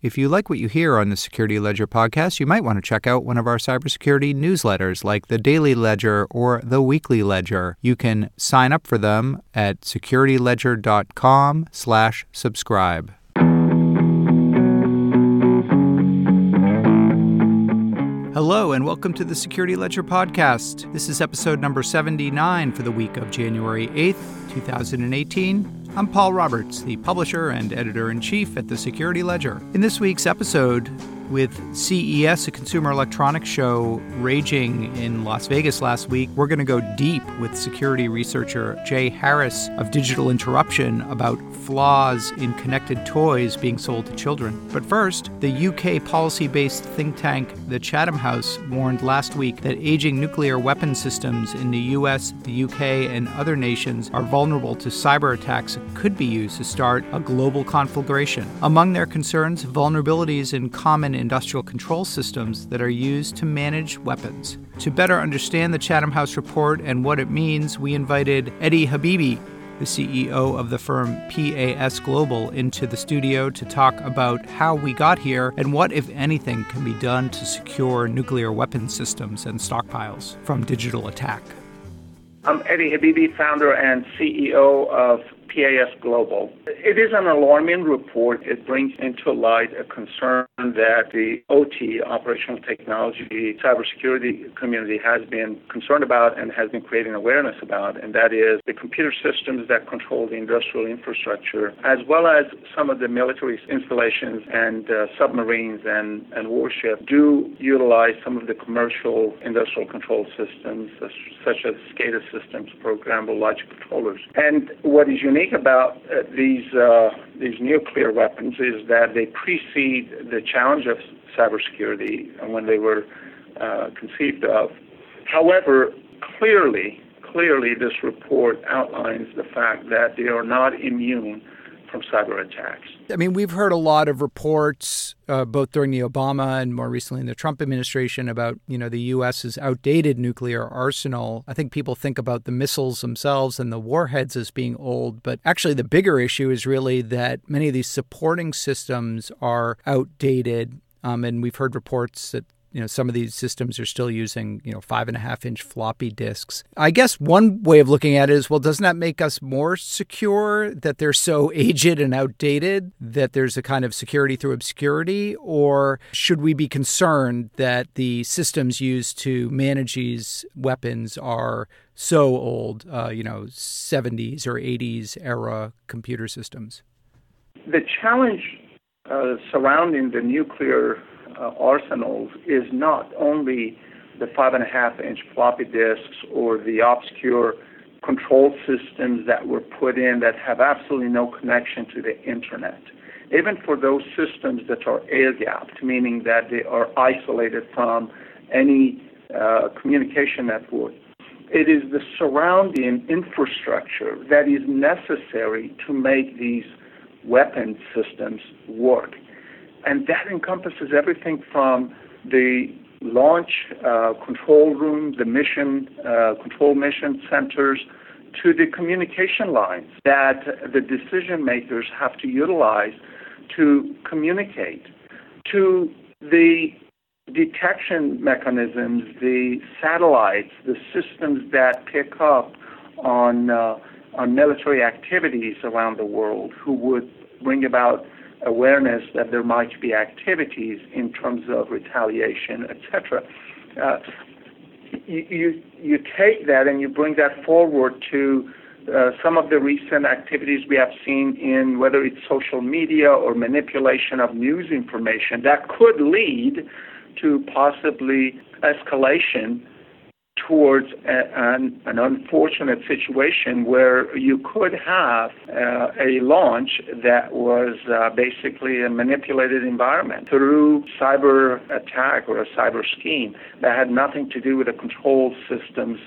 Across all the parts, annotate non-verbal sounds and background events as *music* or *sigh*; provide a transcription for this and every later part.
If you like what you hear on the Security Ledger podcast, you might want to check out one of our cybersecurity newsletters like the Daily Ledger or the Weekly Ledger. You can sign up for them at securityledger.com/subscribe. Hello and welcome to the Security Ledger podcast. This is episode number 79 for the week of January 8th, 2018. I'm Paul Roberts, the publisher and editor in chief at the Security Ledger. In this week's episode, with CES, a consumer electronics show, raging in Las Vegas last week, we're going to go deep with security researcher Jay Harris of Digital Interruption about flaws in connected toys being sold to children. But first, the UK policy based think tank, the Chatham House, warned last week that aging nuclear weapon systems in the US, the UK, and other nations are vulnerable to cyber attacks that could be used to start a global conflagration. Among their concerns, vulnerabilities in common industrial control systems that are used to manage weapons. To better understand the Chatham House report and what it means, we invited Eddie Habibi, the CEO of the firm PAS Global, into the studio to talk about how we got here and what, if anything, can be done to secure nuclear weapon systems and stockpiles from digital attack. I'm Eddie Habibi, founder and CEO of PAS Global. It is an alarming report. It brings into light a concern that the OT, operational technology, cybersecurity community has been concerned about and has been creating awareness about, and that is the computer systems that control the industrial infrastructure, as well as some of the military installations and uh, submarines and, and warships do utilize some of the commercial industrial control systems, such as SCADA systems, programmable logic controllers. And what is unique unique about uh, these uh, these nuclear weapons is that they precede the challenge of cybersecurity when they were uh, conceived of. However, clearly, clearly, this report outlines the fact that they are not immune from cyber attacks. I mean, we've heard a lot of reports, uh, both during the Obama and more recently in the Trump administration, about you know the U.S.'s outdated nuclear arsenal. I think people think about the missiles themselves and the warheads as being old, but actually the bigger issue is really that many of these supporting systems are outdated. Um, and we've heard reports that you know some of these systems are still using you know five and a half inch floppy disks. I guess one way of looking at it is well doesn't that make us more secure that they're so *laughs* aged and outdated that there's a kind of security through obscurity? Or should we be concerned that the systems used to manage these weapons are so old uh, you know 70s or 80s era computer systems? The challenge uh, surrounding the nuclear uh, arsenals is not only the five and a half inch floppy disks or the obscure control systems that were put in that have absolutely no connection to the internet. Even for those systems that are air gapped, meaning that they are isolated from any uh, communication network, it is the surrounding infrastructure that is necessary to make these weapon systems work. And that encompasses everything from the launch uh, control room, the mission uh, control mission centers, to the communication lines that the decision makers have to utilize to communicate, to the detection mechanisms, the satellites, the systems that pick up on uh, on military activities around the world, who would bring about awareness that there might be activities in terms of retaliation, etc. Uh, you, you, take that and you bring that forward to uh, some of the recent activities we have seen in whether it's social media or manipulation of news information that could lead to possibly escalation towards a, an, an, unfortunate situation where you could have uh, a launch that was uh, basically a manipulated environment through cyber attack or a cyber scheme that had nothing to do with the control systems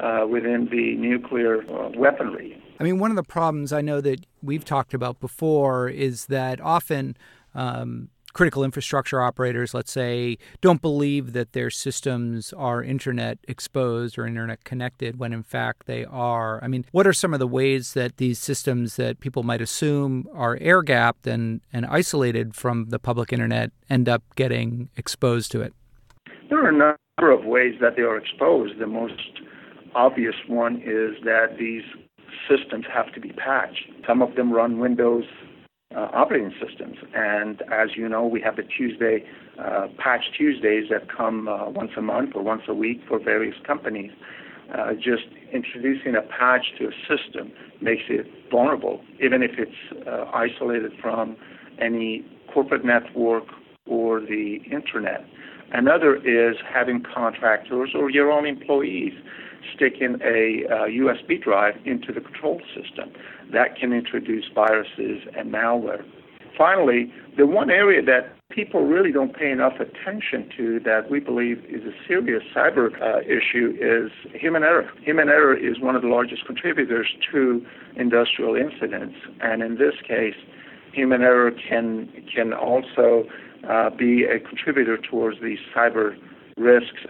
uh, within the nuclear uh, weaponry. I mean, one of the problems I know that we've talked about before is that often um, critical infrastructure operators, let's say, don't believe that their systems are internet exposed or internet connected when in fact they are. I mean, what are some of the ways that these systems that people might assume are air gapped and, and isolated from the public internet end up getting exposed to it? There are a number of ways that they are exposed. The most obvious one is that these systems have to be patched. Some of them run Windows uh, operating systems. And as you know, we have the Tuesday uh, patch Tuesdays that come uh, once a month or once a week for various companies. Uh, just introducing a patch to a system makes it vulnerable, even if it's uh, isolated from any corporate network or the internet. Another is having contractors or your own employees sticking a uh, USB drive into the control system. That can introduce viruses and malware. Finally, the one area that people really don't pay enough attention to that we believe is a serious cyber uh, issue is human error. Human error is one of the largest contributors to industrial incidents, and in this case, human error can can also uh, be a contributor towards these cyber risks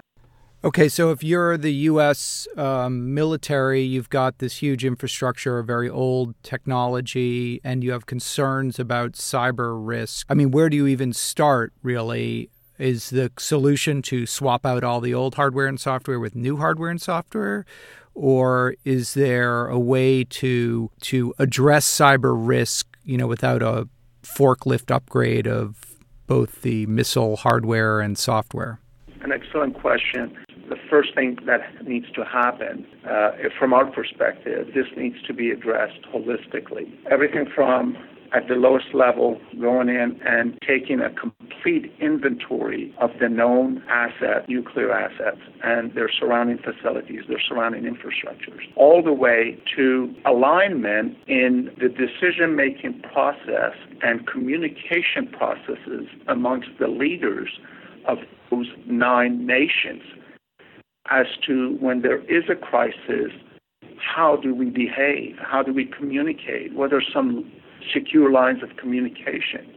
Okay, so if you're the U.S. Um, military, you've got this huge infrastructure, very old technology, and you have concerns about cyber risk. I mean, where do you even start, really? Is the solution to swap out all the old hardware and software with new hardware and software? Or is there a way to to address cyber risk, you know, without a forklift upgrade of both the missile hardware and software? An excellent question the first thing that needs to happen, uh, from our perspective, this needs to be addressed holistically. Everything from at the lowest level, going in and taking a complete inventory of the known asset, nuclear assets, and their surrounding facilities, their surrounding infrastructures, all the way to alignment in the decision making process and communication processes amongst the leaders of those nine nations as to when there is a crisis, how do we behave? How do we communicate? What are some secure lines of communication?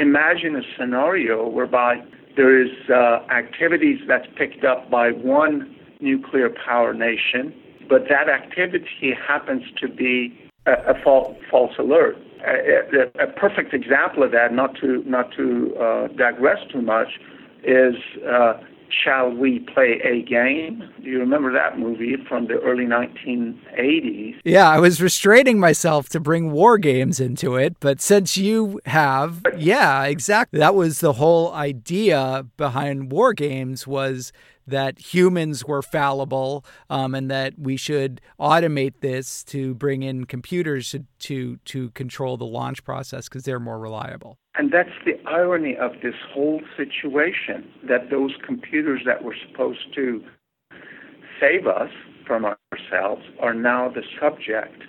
Imagine a scenario whereby there is uh, activities that's picked up by one nuclear power nation, but that activity happens to be a, a false, false alert. A, a, a, perfect example of that, not to not to uh, digress too much, is uh, Shall We Play a Game? Do you remember that movie from the early 1980s? Yeah, I was restraining myself to bring war games into it, but since you have, yeah, exactly. That was the whole idea behind war games was that humans were fallible um, and that we should automate this to bring in computers to to, to control the launch process because they're more reliable. And that's the irony of this whole situation that those computers that were supposed to save us from ourselves are now the subject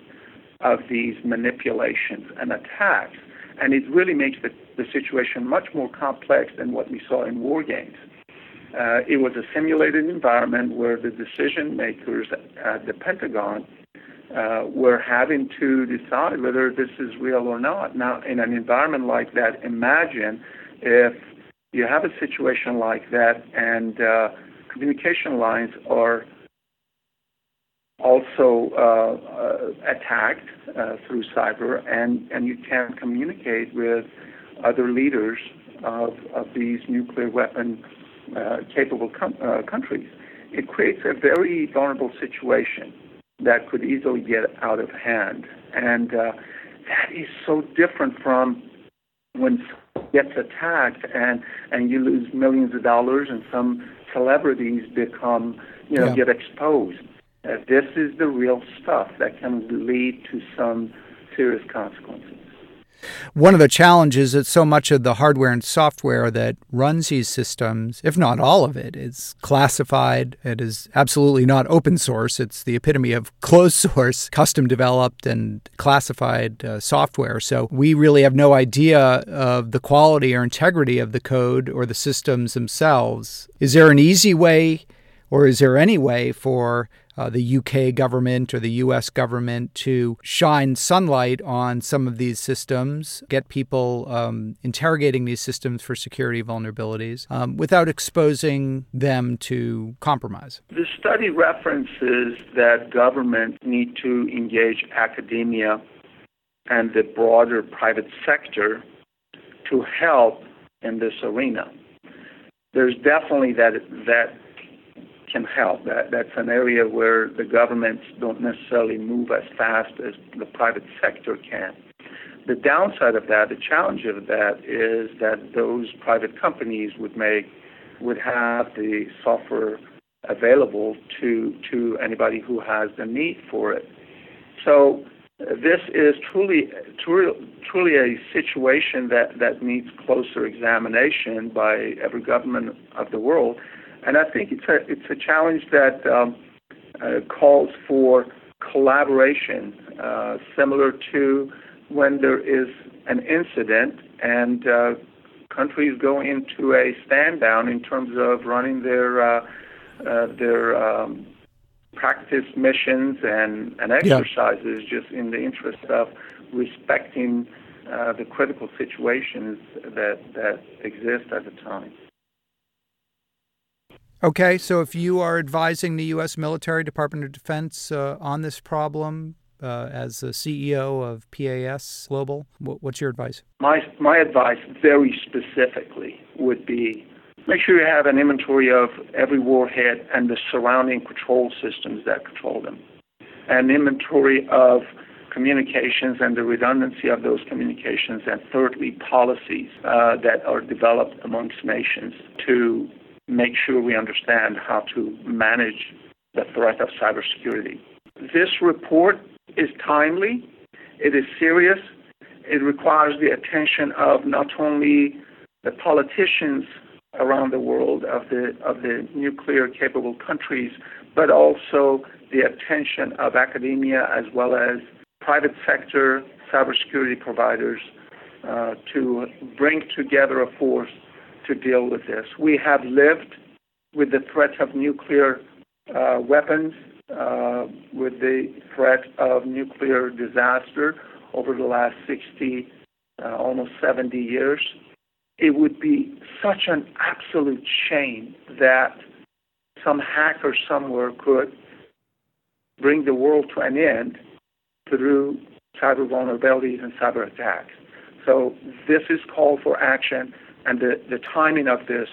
of these manipulations and attacks. And it really makes the, the situation much more complex than what we saw in war games. Uh, it was a simulated environment where the decision makers at the Pentagon uh, were having to decide whether this is real or not. Now, in an environment like that, imagine if you have a situation like that and uh, communication lines are also uh, uh attacked uh, through cyber, and, and you can't communicate with other leaders of, of these nuclear weapon uh, capable com- countries. It creates a very vulnerable situation that could easily get out of hand. And uh, that is so different from when gets attacked and and you lose millions of dollars and some celebrities become you know yeah. get exposed. Uh, this is the real stuff that can lead to some serious consequences. One of the challenges is that so much of the hardware and software that runs these systems, if not all of it, is classified. It is absolutely not open source. It's the epitome of *laughs* closed source, custom developed and classified uh, software. So we really have no idea of the quality or integrity of the code or the systems themselves. Is there an easy way? Or is there any way for uh, the UK government or the US government to shine sunlight on some of these systems, get people um, interrogating these systems for security vulnerabilities um, without exposing them to compromise. The study references that governments need to engage academia and the broader private sector to help in this arena. There's definitely that that can help. That that's an area where the governments don't necessarily move as fast as the private sector can. The downside of that, the challenge of that, is that those private companies would make would have the software available to to anybody who has the need for it. So this is truly, truly, truly a situation that, that needs closer examination by every government of the world. And I think it's a, it's a challenge that um, uh, calls for collaboration, uh, similar to when there is an incident and uh, countries go into a stand down in terms of running their uh, uh, their um, practice missions and, and exercises yeah. just in the interest of respecting uh, the critical situations that, that exist at the time. Okay, so if you are advising the U.S. military, Department of Defense, uh, on this problem uh, as the CEO of PAS Global, what's your advice? My, my advice, very specifically, would be Make sure you have an inventory of every warhead and the surrounding control systems that control them. An inventory of communications and the redundancy of those communications. And thirdly, policies uh, that are developed amongst nations to make sure we understand how to manage the threat of cybersecurity. This report is timely, it is serious, it requires the attention of not only the politicians around the world of the of the nuclear capable countries, but also the attention of academia as well as private sector cybersecurity providers uh, to bring together a force to deal with this. We have lived with the threat of nuclear uh, weapons, uh, with the threat of nuclear disaster over the last 60, uh, almost 70 years it would be such an absolute shame that some hacker somewhere could bring the world to an end through cyber vulnerabilities and cyber attacks. So this is call for action, and the, the timing of this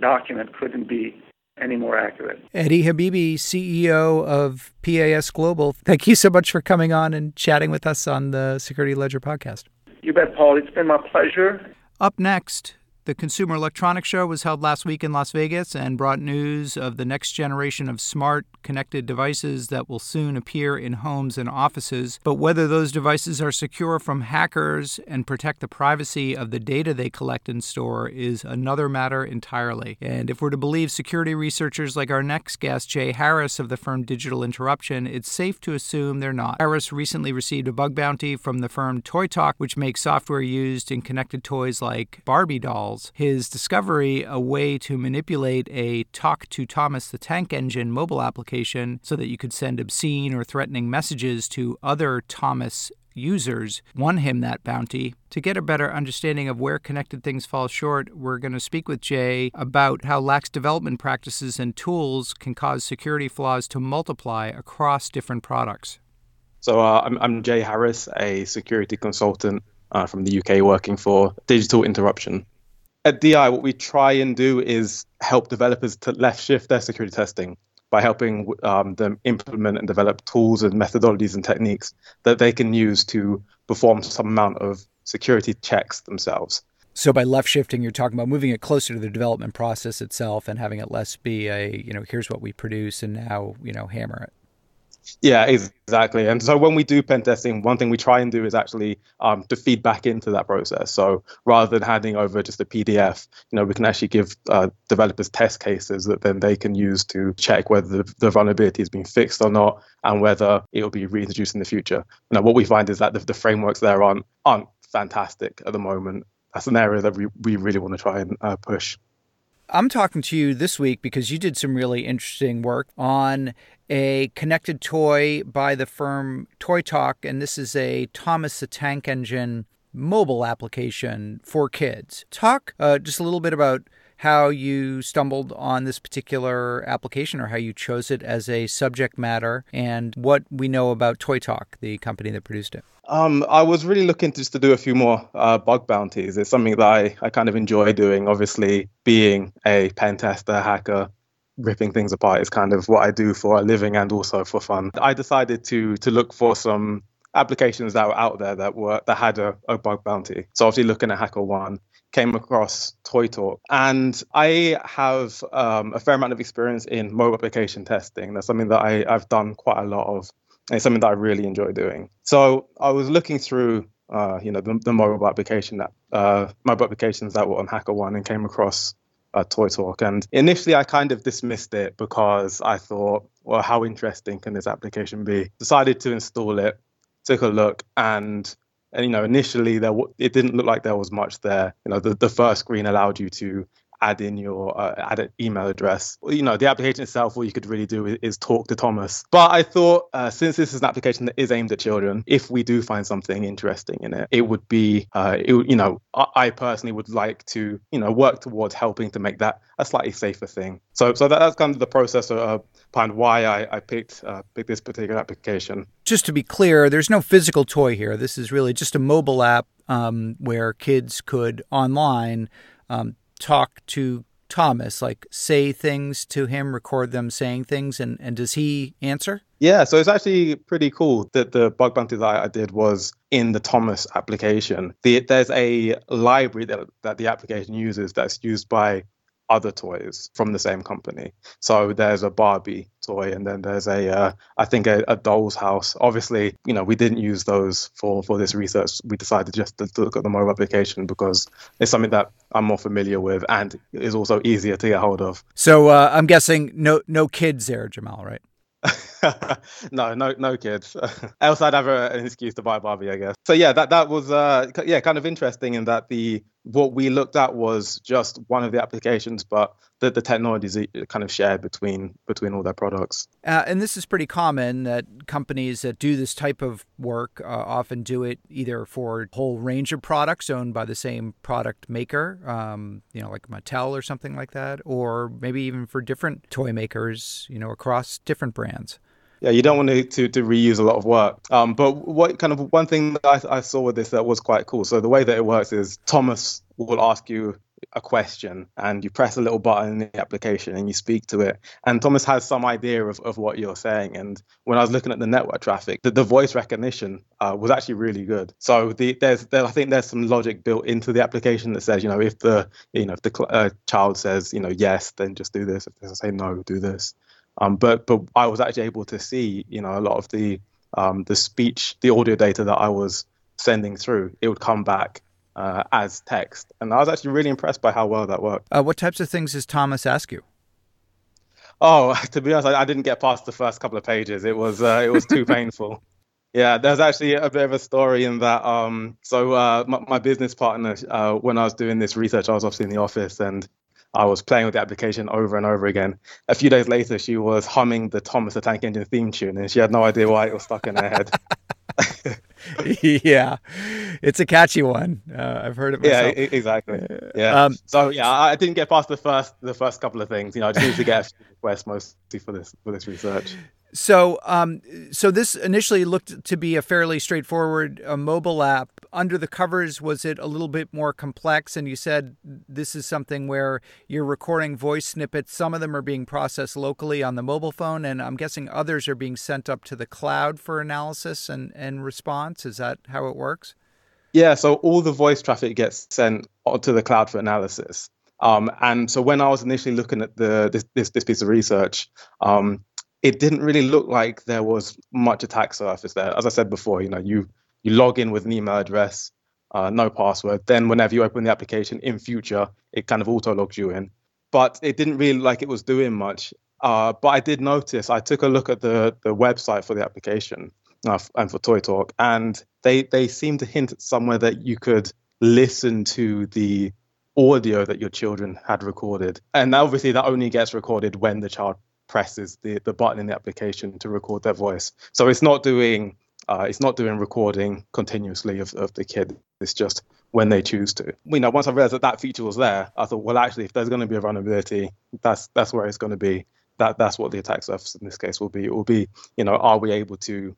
document couldn't be any more accurate. Eddie Habibi, CEO of PAS Global, thank you so much for coming on and chatting with us on the Security Ledger podcast. You bet, Paul. It's been my pleasure. Up next, the Consumer Electronics Show was held last week in Las Vegas and brought news of the next generation of smart connected devices that will soon appear in homes and offices. But whether those devices are secure from hackers and protect the privacy of the data they collect and store is another matter entirely. And if we're to believe security researchers like our next guest, Jay Harris of the firm Digital Interruption, it's safe to assume they're not. Harris recently received a bug bounty from the firm ToyTalk, which makes software used in connected toys like Barbie dolls. His discovery, a way to manipulate a Talk to Thomas the Tank Engine mobile application so that you could send obscene or threatening messages to other Thomas users won him that bounty. To get a better understanding of where connected things fall short, we're going to speak with Jay about how lax development practices and tools can cause security flaws to multiply across different products. So, uh, I'm, I'm, Jay Harris, a security consultant uh, from the UK working for Digital Interruption. At DI, what we try and do is help developers to left shift their security testing by helping um, them implement and develop tools and methodologies and techniques that they can use to perform some amount of security checks themselves. So by left shifting, you're talking about moving it closer to the development process itself and having it less be a, you know, here's what we produce and now, you know, hammer it. Yeah, exactly. And so when we do pen testing, one thing we try and do is actually um, to feed back into that process. So rather than handing over just a PDF, you know, we can actually give uh, developers test cases that then they can use to check whether the, the vulnerability has been fixed or not, and whether it will be reintroduced in the future. Now, what we find is that the, the frameworks there aren't aren't fantastic at the moment. That's an area that we, we really want to try and uh, push. I'm talking to you this week because you did some really interesting work on a connected toy by the firm Toy Talk, and this is a Thomas the Tank Engine mobile application for kids. Talk uh, just a little bit about how you stumbled on this particular application or how you chose it as a subject matter and what we know about Toy Talk, the company that produced it. Um, I was really looking to, just to do a few more uh, bug bounties. It's something that I, I kind of enjoy doing. Obviously, being a pen tester, hacker, ripping things apart is kind of what I do for a living and also for fun. I decided to to look for some applications that were out there that were that had a, a bug bounty. So obviously looking at HackerOne, came across Toy Talk, and I have um, a fair amount of experience in mobile application testing. That's something that I, I've done quite a lot of. And it's something that I really enjoy doing. So I was looking through, uh, you know, the, the, mobile application that uh, mobile applications that were on HackerOne and came across uh, Toy Talk. And initially, I kind of dismissed it because I thought, well, how interesting can this application be? Decided to install it, took a look, and and you know initially there it didn't look like there was much there. You know, the, the first screen allowed you to add in your uh, add an email address. You know, the application itself, all you could really do is, is talk to Thomas. But I thought, uh, since this is an application that is aimed at children, if we do find something interesting in it, it would be, uh, it, you know, I, I, personally would like to, you know, work towards helping to make that a slightly safer thing. So, so that, that's kind of the process of, behind why I, I picked uh, picked this particular application. Just to be clear, there's no physical toy here. This is really just a mobile app um, where kids could online um, talk to Thomas, like say things to him, record them saying things, and, and does he answer? Yeah, so it's actually pretty cool that the bug bounty that I did was in the Thomas application. The, there's a library that, that the application uses that's used by other toys from the same company. So there's a Barbie toy, and then there's a, uh, I think a, a, doll's house. Obviously, you know, we didn't use those for for this research. We decided just to, to look at the mobile application because it's something that I'm more familiar with and is also easier to get hold of. So uh, I'm guessing no no kids there, Jamal, right? *laughs* *laughs* no, no, no kids. *laughs* Else I'd have a, an excuse to buy Barbie, I guess. So yeah, that that was uh, yeah, kind of interesting in that the what we looked at was just one of the applications, but the, the technologies kind of shared between between all their products. Uh, and this is pretty common that companies that do this type of work uh, often do it either for a whole range of products owned by the same product maker, um, you know, like Mattel or something like that, or maybe even for different toy makers, you know, across different brands yeah, you don't want to, to, to reuse a lot of work. Um, but what kind of one thing that I, I saw with this that was quite cool. So the way that it works is Thomas will ask you a question and you press a little button in the application and you speak to it. And Thomas has some idea of, of what you're saying. And when I was looking at the network traffic, the, the voice recognition uh, was actually really good. So the, there's there, I think there's some logic built into the application that says, you know, if the you know if the uh, child says, you know, yes, then just do this. If they say no, do this. Um, but but I was actually able to see, you know, a lot of the um, the speech, the audio data that I was sending through, it would come back uh, as text, and I was actually really impressed by how well that worked. Uh, what types of things does Thomas ask you? Oh, *laughs* to be honest, I, I didn't get past the first couple of pages. It was uh, it was too painful. *laughs* Yeah, there's actually a bit of a story in that. Um, so uh, my, my, business partner, uh, when I was doing this research, I was obviously in the office, and I was playing with the application over and over again. A few days later, she was humming the Thomas the Tank Engine theme tune, and she had no idea why it was stuck in her head. *laughs* yeah, it's a catchy one. Uh, I've heard it myself. Yeah, exactly. Yeah. Um, so yeah, I didn't get past the first the first couple of things. You know, I just need to get a few requests mostly for this for this research. So, um, so this initially looked to be a fairly straightforward uh, mobile app. Under the covers, was it a little bit more complex? And you said this is something where you're recording voice snippets. Some of them are being processed locally on the mobile phone, and I'm guessing others are being sent up to the cloud for analysis and, and response. Is that how it works? Yeah. So all the voice traffic gets sent to the cloud for analysis. Um, and so when I was initially looking at the this this, this piece of research, um, it didn't really look like there was much attack surface there. As I said before, you know, you you log in with an email address, uh, no password. Then whenever you open the application in future, it kind of auto logs you in. But it didn't really like it was doing much. Uh, but I did notice. I took a look at the the website for the application uh, and for Toy Talk, and they they seem to hint at somewhere that you could listen to the audio that your children had recorded. And obviously, that only gets recorded when the child presses the, the button in the application to record their voice. So it's not doing uh, it's not doing recording continuously of, of the kid. It's just when they choose to. You know, once I realized that that feature was there, I thought, well, actually, if there's going to be a vulnerability, that's that's where it's going to be. That that's what the attack surface in this case will be. It will be, you know, are we able to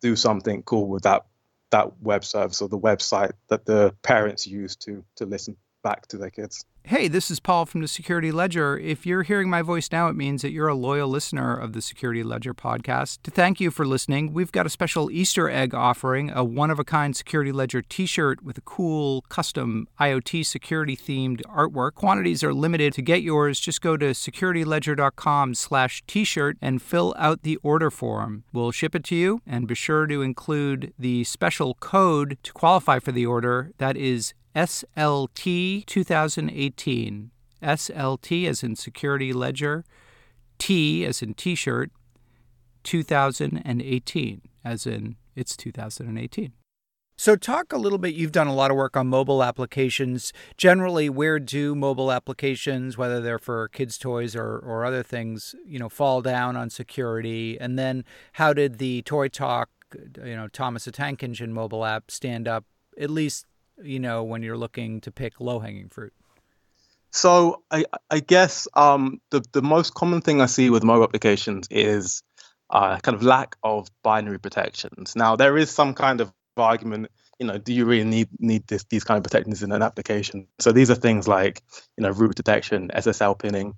do something cool with that that web service or the website that the parents use to to listen back to their kids. Hey, this is Paul from the Security Ledger. If you're hearing my voice now, it means that you're a loyal listener of the Security Ledger podcast. To thank you for listening, we've got a special Easter egg offering a one of a kind Security Ledger t shirt with a cool custom IoT security themed artwork. Quantities are limited. To get yours, just go to securityledger.com slash t shirt and fill out the order form. We'll ship it to you and be sure to include the special code to qualify for the order. That is SLT 2018. SLT as in Security Ledger, T as in T shirt, 2018 as in it's 2018. So, talk a little bit. You've done a lot of work on mobile applications. Generally, where do mobile applications, whether they're for kids' toys or, or other things, you know, fall down on security? And then, how did the Toy Talk, you know, Thomas the Tank Engine mobile app stand up, at least you know, when you're looking to pick low hanging fruit? So I, I guess um, the the most common thing I see with mobile applications is uh, kind of lack of binary protections. Now there is some kind of argument, you know, do you really need need this, these kind of protections in an application? So these are things like, you know, root detection, SSL pinning,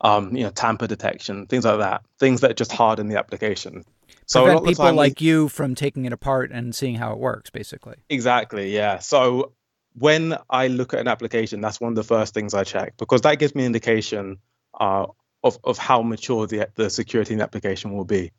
um, you know, tamper detection, things like that, things that just harden the application. So prevent people like we, you from taking it apart and seeing how it works, basically. Exactly. Yeah. So when I look at an application, that's one of the first things I check because that gives me an indication uh, of of how mature the the security in the application will be.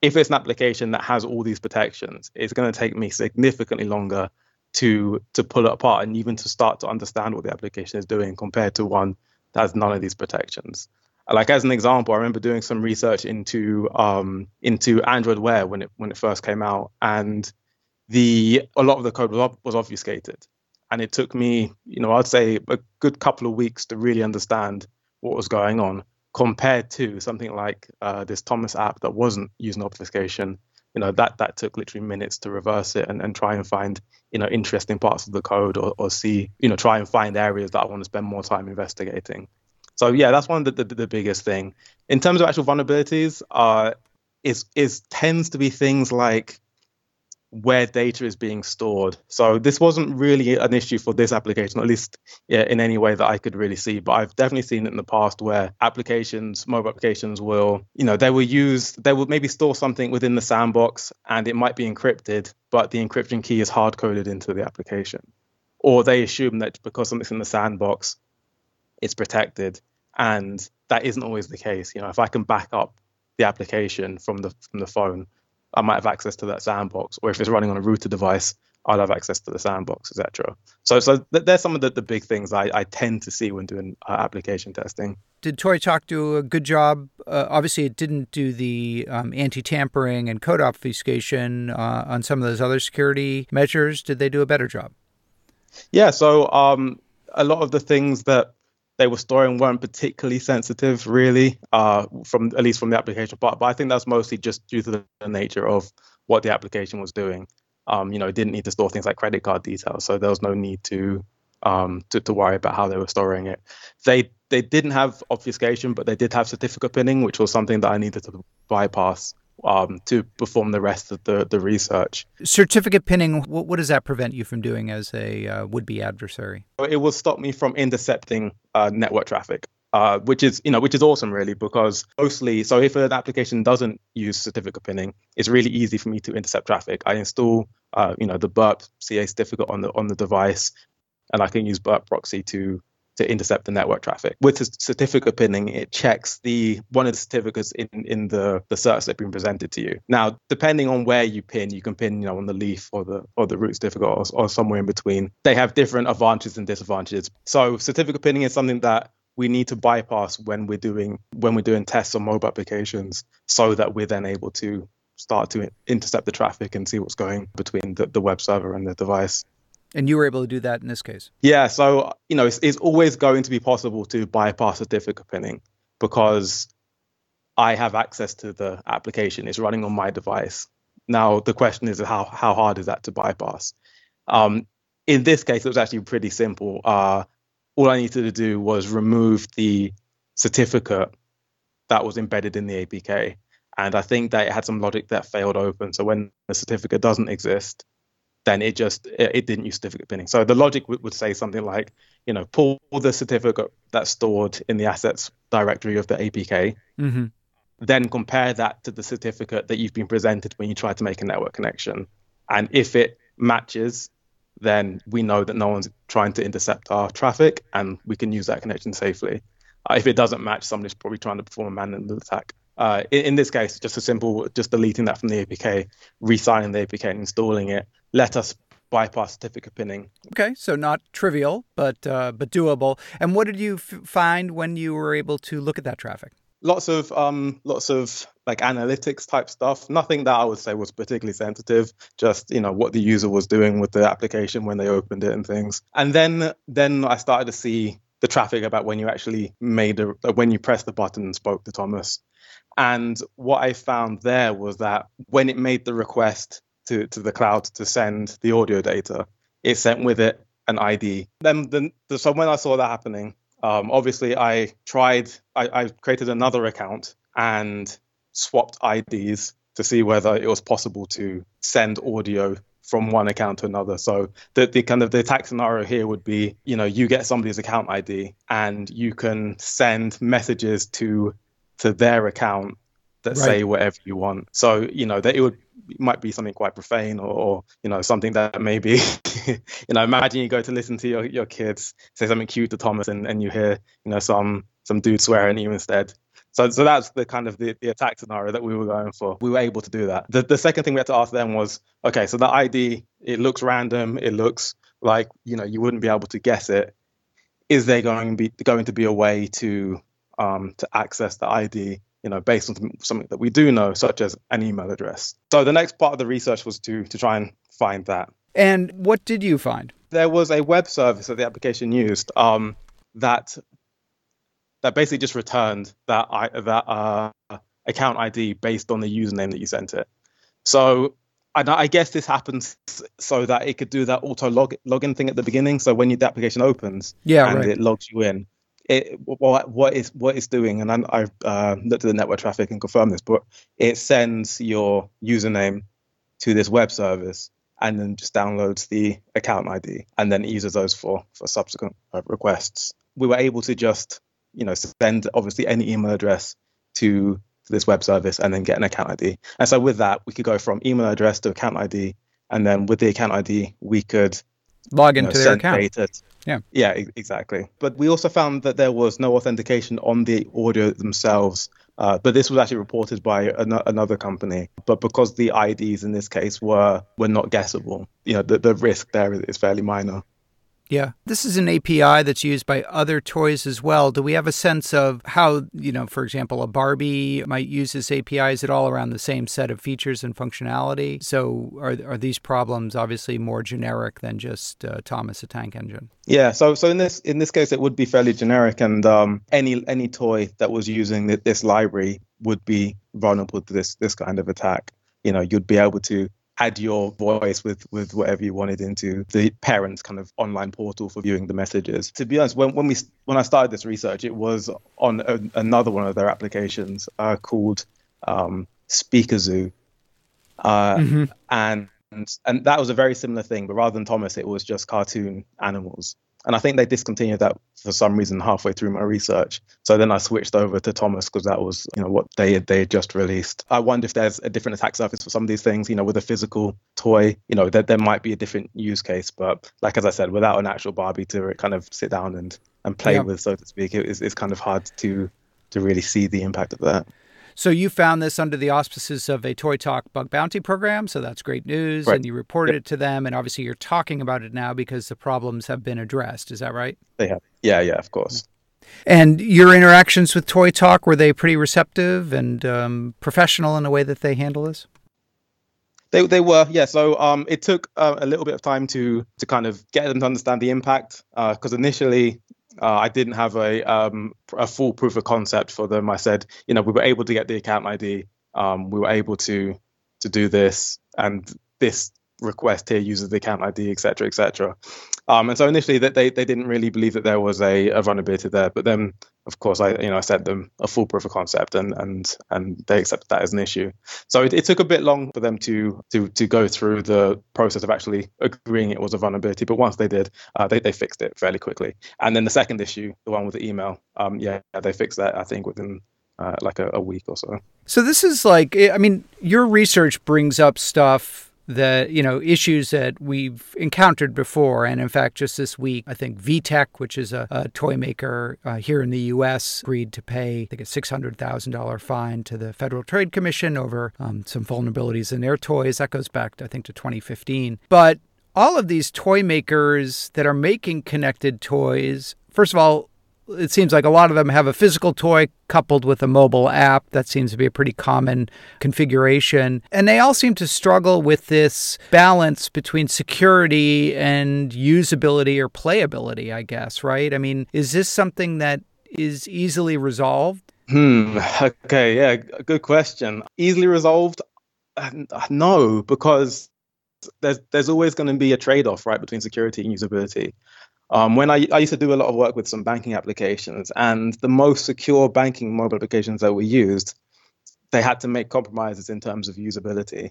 If it's an application that has all these protections, it's going to take me significantly longer to to pull it apart and even to start to understand what the application is doing compared to one that has none of these protections like as an example, I remember doing some research into um, into Android Wear when it when it first came out, and the a lot of the code was, was obfuscated, and it took me, you know, I'd say a good couple of weeks to really understand what was going on, compared to something like uh, this Thomas app that wasn't using obfuscation. You know, that that took literally minutes to reverse it and, and try and find, you know, interesting parts of the code or, or see, you know, try and find areas that I want to spend more time investigating. So yeah, that's one of the, the, the biggest thing. In terms of actual vulnerabilities, uh, is is tends to be things like where data is being stored. So this wasn't really an issue for this application, at least yeah, in any way that I could really see. But I've definitely seen it in the past where applications, mobile applications will, you know, they will use, they will maybe store something within the sandbox and it might be encrypted, but the encryption key is hard coded into the application. Or they assume that because something's in the sandbox, it's protected. And that isn't always the case. You know, if I can back up the application from the from the phone, I might have access to that sandbox. Or if it's running on a rooted device, I'll have access to the sandbox, etc. So, so th- there's some of the, the big things I, I tend to see when doing uh, application testing. Did Toy Talk do a good job? Uh, obviously, it didn't do the um, anti-tampering and code obfuscation uh, on some of those other security measures. Did they do a better job? Yeah. So um, a lot of the things that they were storing weren't particularly sensitive, really, uh, from at least from the application part. But I think that's mostly just due to the nature of what the application was doing. Um, you know, it didn't need to store things like credit card details, so there was no need to um, to, to worry about how they were storing it. They they didn't have obfuscation, but they did have certificate pinning, which was something that I needed to bypass um, to perform the rest of the, the research. Certificate pinning, what, what does that prevent you from doing as a uh, would be adversary? It will stop me from intercepting uh, network traffic. Uh, which is you know which is awesome really because mostly so if an application doesn't use certificate pinning it's really easy for me to intercept traffic i install uh, you know the burp ca certificate on the on the device and i can use burp proxy to to intercept the network traffic. With certificate pinning, it checks the one of the certificates in, in the, the certs that have been presented to you. Now, depending on where you pin, you can pin, you know, on the leaf or the or the root certificate or, or somewhere in between. They have different advantages and disadvantages. So certificate pinning is something that we need to bypass when we're doing when we're doing tests on mobile applications so that we're then able to start to intercept the traffic and see what's going between the, the web server and the device. And you were able to do that in this case? Yeah. So, you know, it's, it's always going to be possible to bypass certificate pinning because I have access to the application. It's running on my device. Now, the question is how, how hard is that to bypass? Um, in this case, it was actually pretty simple. Uh, all I needed to do was remove the certificate that was embedded in the APK. And I think that it had some logic that failed open. So when the certificate doesn't exist, then it just it, it didn't use certificate pinning. So the logic w- would say something like, you know, pull the certificate that's stored in the assets directory of the APK, mm-hmm. then compare that to the certificate that you've been presented when you try to make a network connection, and if it matches, then we know that no one's trying to intercept our traffic, and we can use that connection safely. Uh, if it doesn't match, somebody's probably trying to perform a man-in-the attack. Uh, in, in, this case, just a simple, just deleting that from the APK, re-signing the APK and installing it, let us bypass certificate pinning. Okay, so not trivial, but uh, but doable. And what did you f- find when you were able to look at that traffic? Lots of um, lots of like analytics type stuff. Nothing that I would say was particularly sensitive. Just you know what the user was doing with the application when they opened it and things. And then then I started to see the traffic about when you actually made a when you pressed the button and spoke to Thomas. And what I found there was that when it made the request to, to the cloud to send the audio data, it sent with it an ID. Then, the, the, so when I saw that happening, um, obviously I tried, I, I created another account and swapped IDs to see whether it was possible to send audio from one account to another. So the, the kind of the attack scenario here would be, you know, you get somebody's account ID and you can send messages to to their account that right. say whatever you want. So you know that it would it might be something quite profane or, or, you know something that maybe *laughs* you know imagine you go to listen to your, your kids say something cute to Thomas and, and you hear you know some some dude swearing at you instead. So so that's the kind of the, the attack scenario that we were going for. We were able to do that. The the second thing we had to ask them was okay, so the ID it looks random, it looks like you know you wouldn't be able to guess it. Is there going to be going to be a way to um, to access the ID, you know, based on something that we do know, such as an email address. So the next part of the research was to to try and find that. And what did you find? There was a web service that the application used um, that that basically just returned that I, that uh, account ID based on the username that you sent it. So and I guess this happens so that it could do that auto log login thing at the beginning. So when you, the application opens, yeah, and right. it logs you in, it what what is what it's doing, and I, have uh, looked at the network traffic and confirmed this, but it sends your username to this web service and then just downloads the account ID and then uses those for for subsequent uh, requests. We were able to just you know send obviously any email address to this web service and then get an account ID. And so with that, we could go from email address to account ID, and then with the account ID, we could log into you know, their account. Data yeah. Yeah, exactly. But we also found that there was no authentication on the audio themselves. Uh, but this was actually reported by an- another company. But because the IDs in this case were were not guessable, you know, the, the risk there is fairly minor. Yeah. This is an API that's used by other toys as well. Do we have a sense of how, you know, for example, a Barbie might use this API? Is it all around the same set of features and functionality? So are, are these problems obviously more generic than just uh, Thomas a tank engine? Yeah, so so in this in this case, it would be fairly generic, and um, any any toy that was using this library would be vulnerable to this this kind of attack. You know, you'd be able to add your voice with with whatever you wanted into the parents kind of online portal for viewing the messages. To be honest when, when we when i started this research it was on a, another one of their applications uh, called um, SpeakaZoo. Uh, mm-hmm. and and that was a very similar thing but rather than thomas it was just cartoon animals and I think they discontinued that for some reason halfway through my research. So then I switched over to Thomas because that was, you know, what they had, they had just released. I wonder if there's a different attack surface for some of these things, you know, with a physical toy, you know, that there might be a different use case. But like as I said, without an actual Barbie to kind of sit down and, and play yeah. with, so to speak, it, it's, it's kind of hard to to really see the impact of that. So you found this under the auspices of a Toy Talk bug bounty program, so that's great news. Right. And you reported yep. it to them, and obviously you're talking about it now because the problems have been addressed. Is that right? They have. Yeah, yeah, of course. And your interactions with Toy Talk were they pretty receptive and um, professional in the way that they handle this? They they were yeah. So um, it took uh, a little bit of time to to kind of get them to understand the impact because uh, initially uh, I didn't have a um, a full proof of concept for them. I said, you know, we were able to get the account ID. Um, we were able to to do this, and this request here uses the account ID, etc., cetera, et cetera. Um, and so initially, that they, they didn't really believe that there was a, a vulnerability there. But then, of course, I you know I sent them a full proof of concept, and and and they accepted that as an issue. So it, it took a bit long for them to to to go through the process of actually agreeing it was a vulnerability. But once they did, uh, they they fixed it fairly quickly. And then the second issue, the one with the email, um, yeah, they fixed that I think within uh, like a, a, week or so. So this is like, I mean, your research brings up stuff the you know issues that we've encountered before. And in fact just this week i think VTech which is a, a toy maker uh, here in the us agreed to pay i think a $600000 fine to the federal trade commission over um, some vulnerabilities in their toys. That goes back i think to 2015 but all of these toy makers that are making connected toys first of all it seems like a lot of them have a physical toy coupled with a mobile app. That seems to be a pretty common configuration. And they all seem to struggle with this balance between security and usability or playability, I guess, right? I mean, is this something that is easily resolved? Hmm. Okay. Yeah. Good question. Easily resolved? No, because there's there's always going to be a trade-off, right, between security and usability. Um, when I, I used to do a lot of work with some banking applications, and the most secure banking mobile applications that we used, they had to make compromises in terms of usability.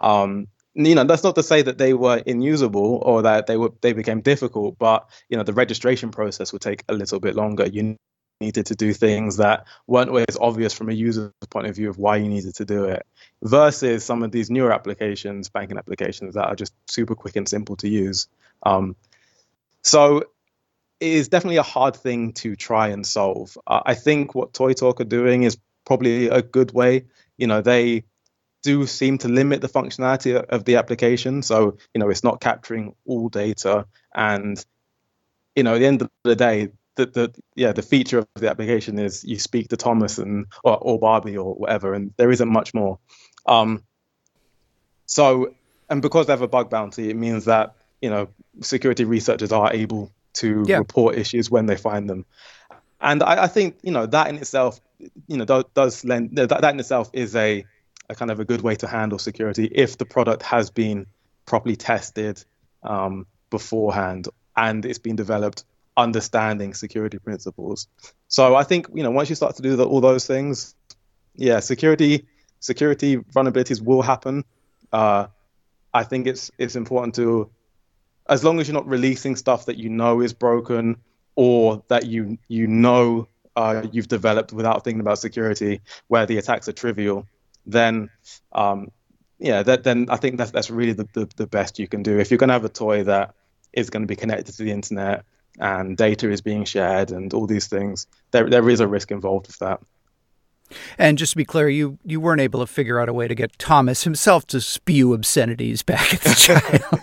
Um, you know, that's not to say that they were inusable or that they were they became difficult, but you know, the registration process would take a little bit longer. You needed to do things that weren't always obvious from a user's point of view of why you needed to do it, versus some of these newer applications, banking applications that are just super quick and simple to use. Um, so it is definitely a hard thing to try and solve. Uh, I think what ToyTalk are doing is probably a good way. You know, they do seem to limit the functionality of the application. So, you know, it's not capturing all data. And, you know, at the end of the day, the, the yeah the feature of the application is you speak to Thomas and or, or Barbie or whatever, and there isn't much more. Um, so, and because they have a bug bounty, it means that you know security researchers are able to yeah. report issues when they find them. And I, I, think you know that in itself, you know, does, does lend that, that in itself is a, a kind of a good way to handle security if the product has been properly tested um, beforehand and it's been developed understanding security principles. So I think you know once you start to do the, all those things, yeah, security security vulnerabilities will happen. Uh, I think it's it's important to as long as you're not releasing stuff that you know is broken or that you you know uh, you've developed without thinking about security, where the attacks are trivial, then um, yeah, that, then I think that's that's really the, the, the best you can do. If you're going to have a toy that is going to be connected to the internet and data is being shared and all these things, there there is a risk involved with that. And just to be clear, you you weren't able to figure out a way to get Thomas himself to spew obscenities back at the *laughs* child.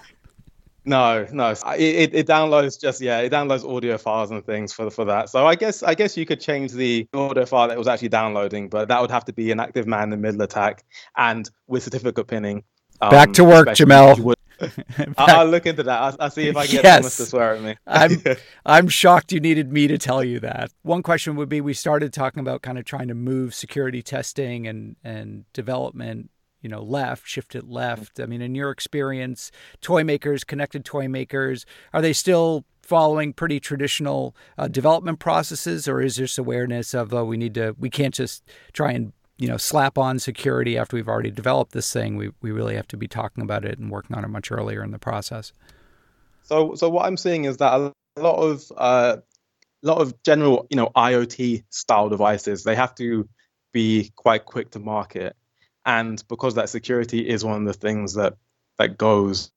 No, no. It, it downloads just yeah, it downloads audio files and things for for that. So I guess I guess you could change the audio file that it was actually downloading, but that would have to be an active man in the middle attack and with certificate pinning. Um, Back to work, Jahmel. *laughs* I'll, look into that. I'll, I'll see if I can get yes. To swear at me. I'm *laughs* I'm shocked you needed me to tell you that. One question would be: We started talking about kind of trying to move security testing and and development you know left shift it left. I mean in your experience toy makers connected toy makers are they still following pretty traditional uh, development processes or is this awareness of uh, we need to we can't just try and you know slap on security after we've already developed this thing. We, we really have to be talking about it and working on it much earlier in the process. So so what i'm seeing is that a lot of uh, a lot of general you know iot style devices they have to be quite quick to market and because that security is one of the things that that goes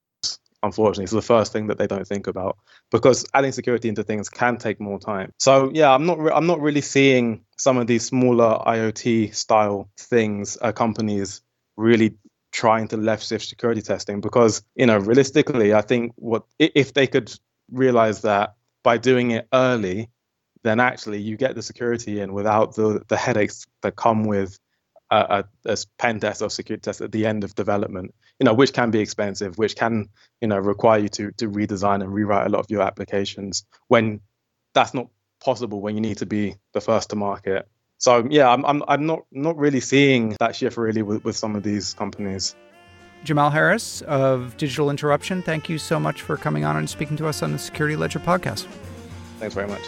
unfortunately it's the first thing that they don't think about. Because adding security into things can take more time. So yeah i'm not re- i'm not really seeing some of these smaller iot style things uh, companies really trying to left shift security testing. Because you know realistically i think what if they could realize that by doing it early then actually you get the security in without the the headaches that come with a, a pen test or security test at the end of development, you know, which can be expensive, which can, you know, require you to to redesign and rewrite a lot of your applications when that's not possible when you need to be the first to market. So yeah, I'm I'm, I'm not not really seeing that shift really with, with some of these companies. Jahmel Harris of Digital Interruption, thank you so much for coming on and speaking to us on the Security Ledger podcast. Thanks very much.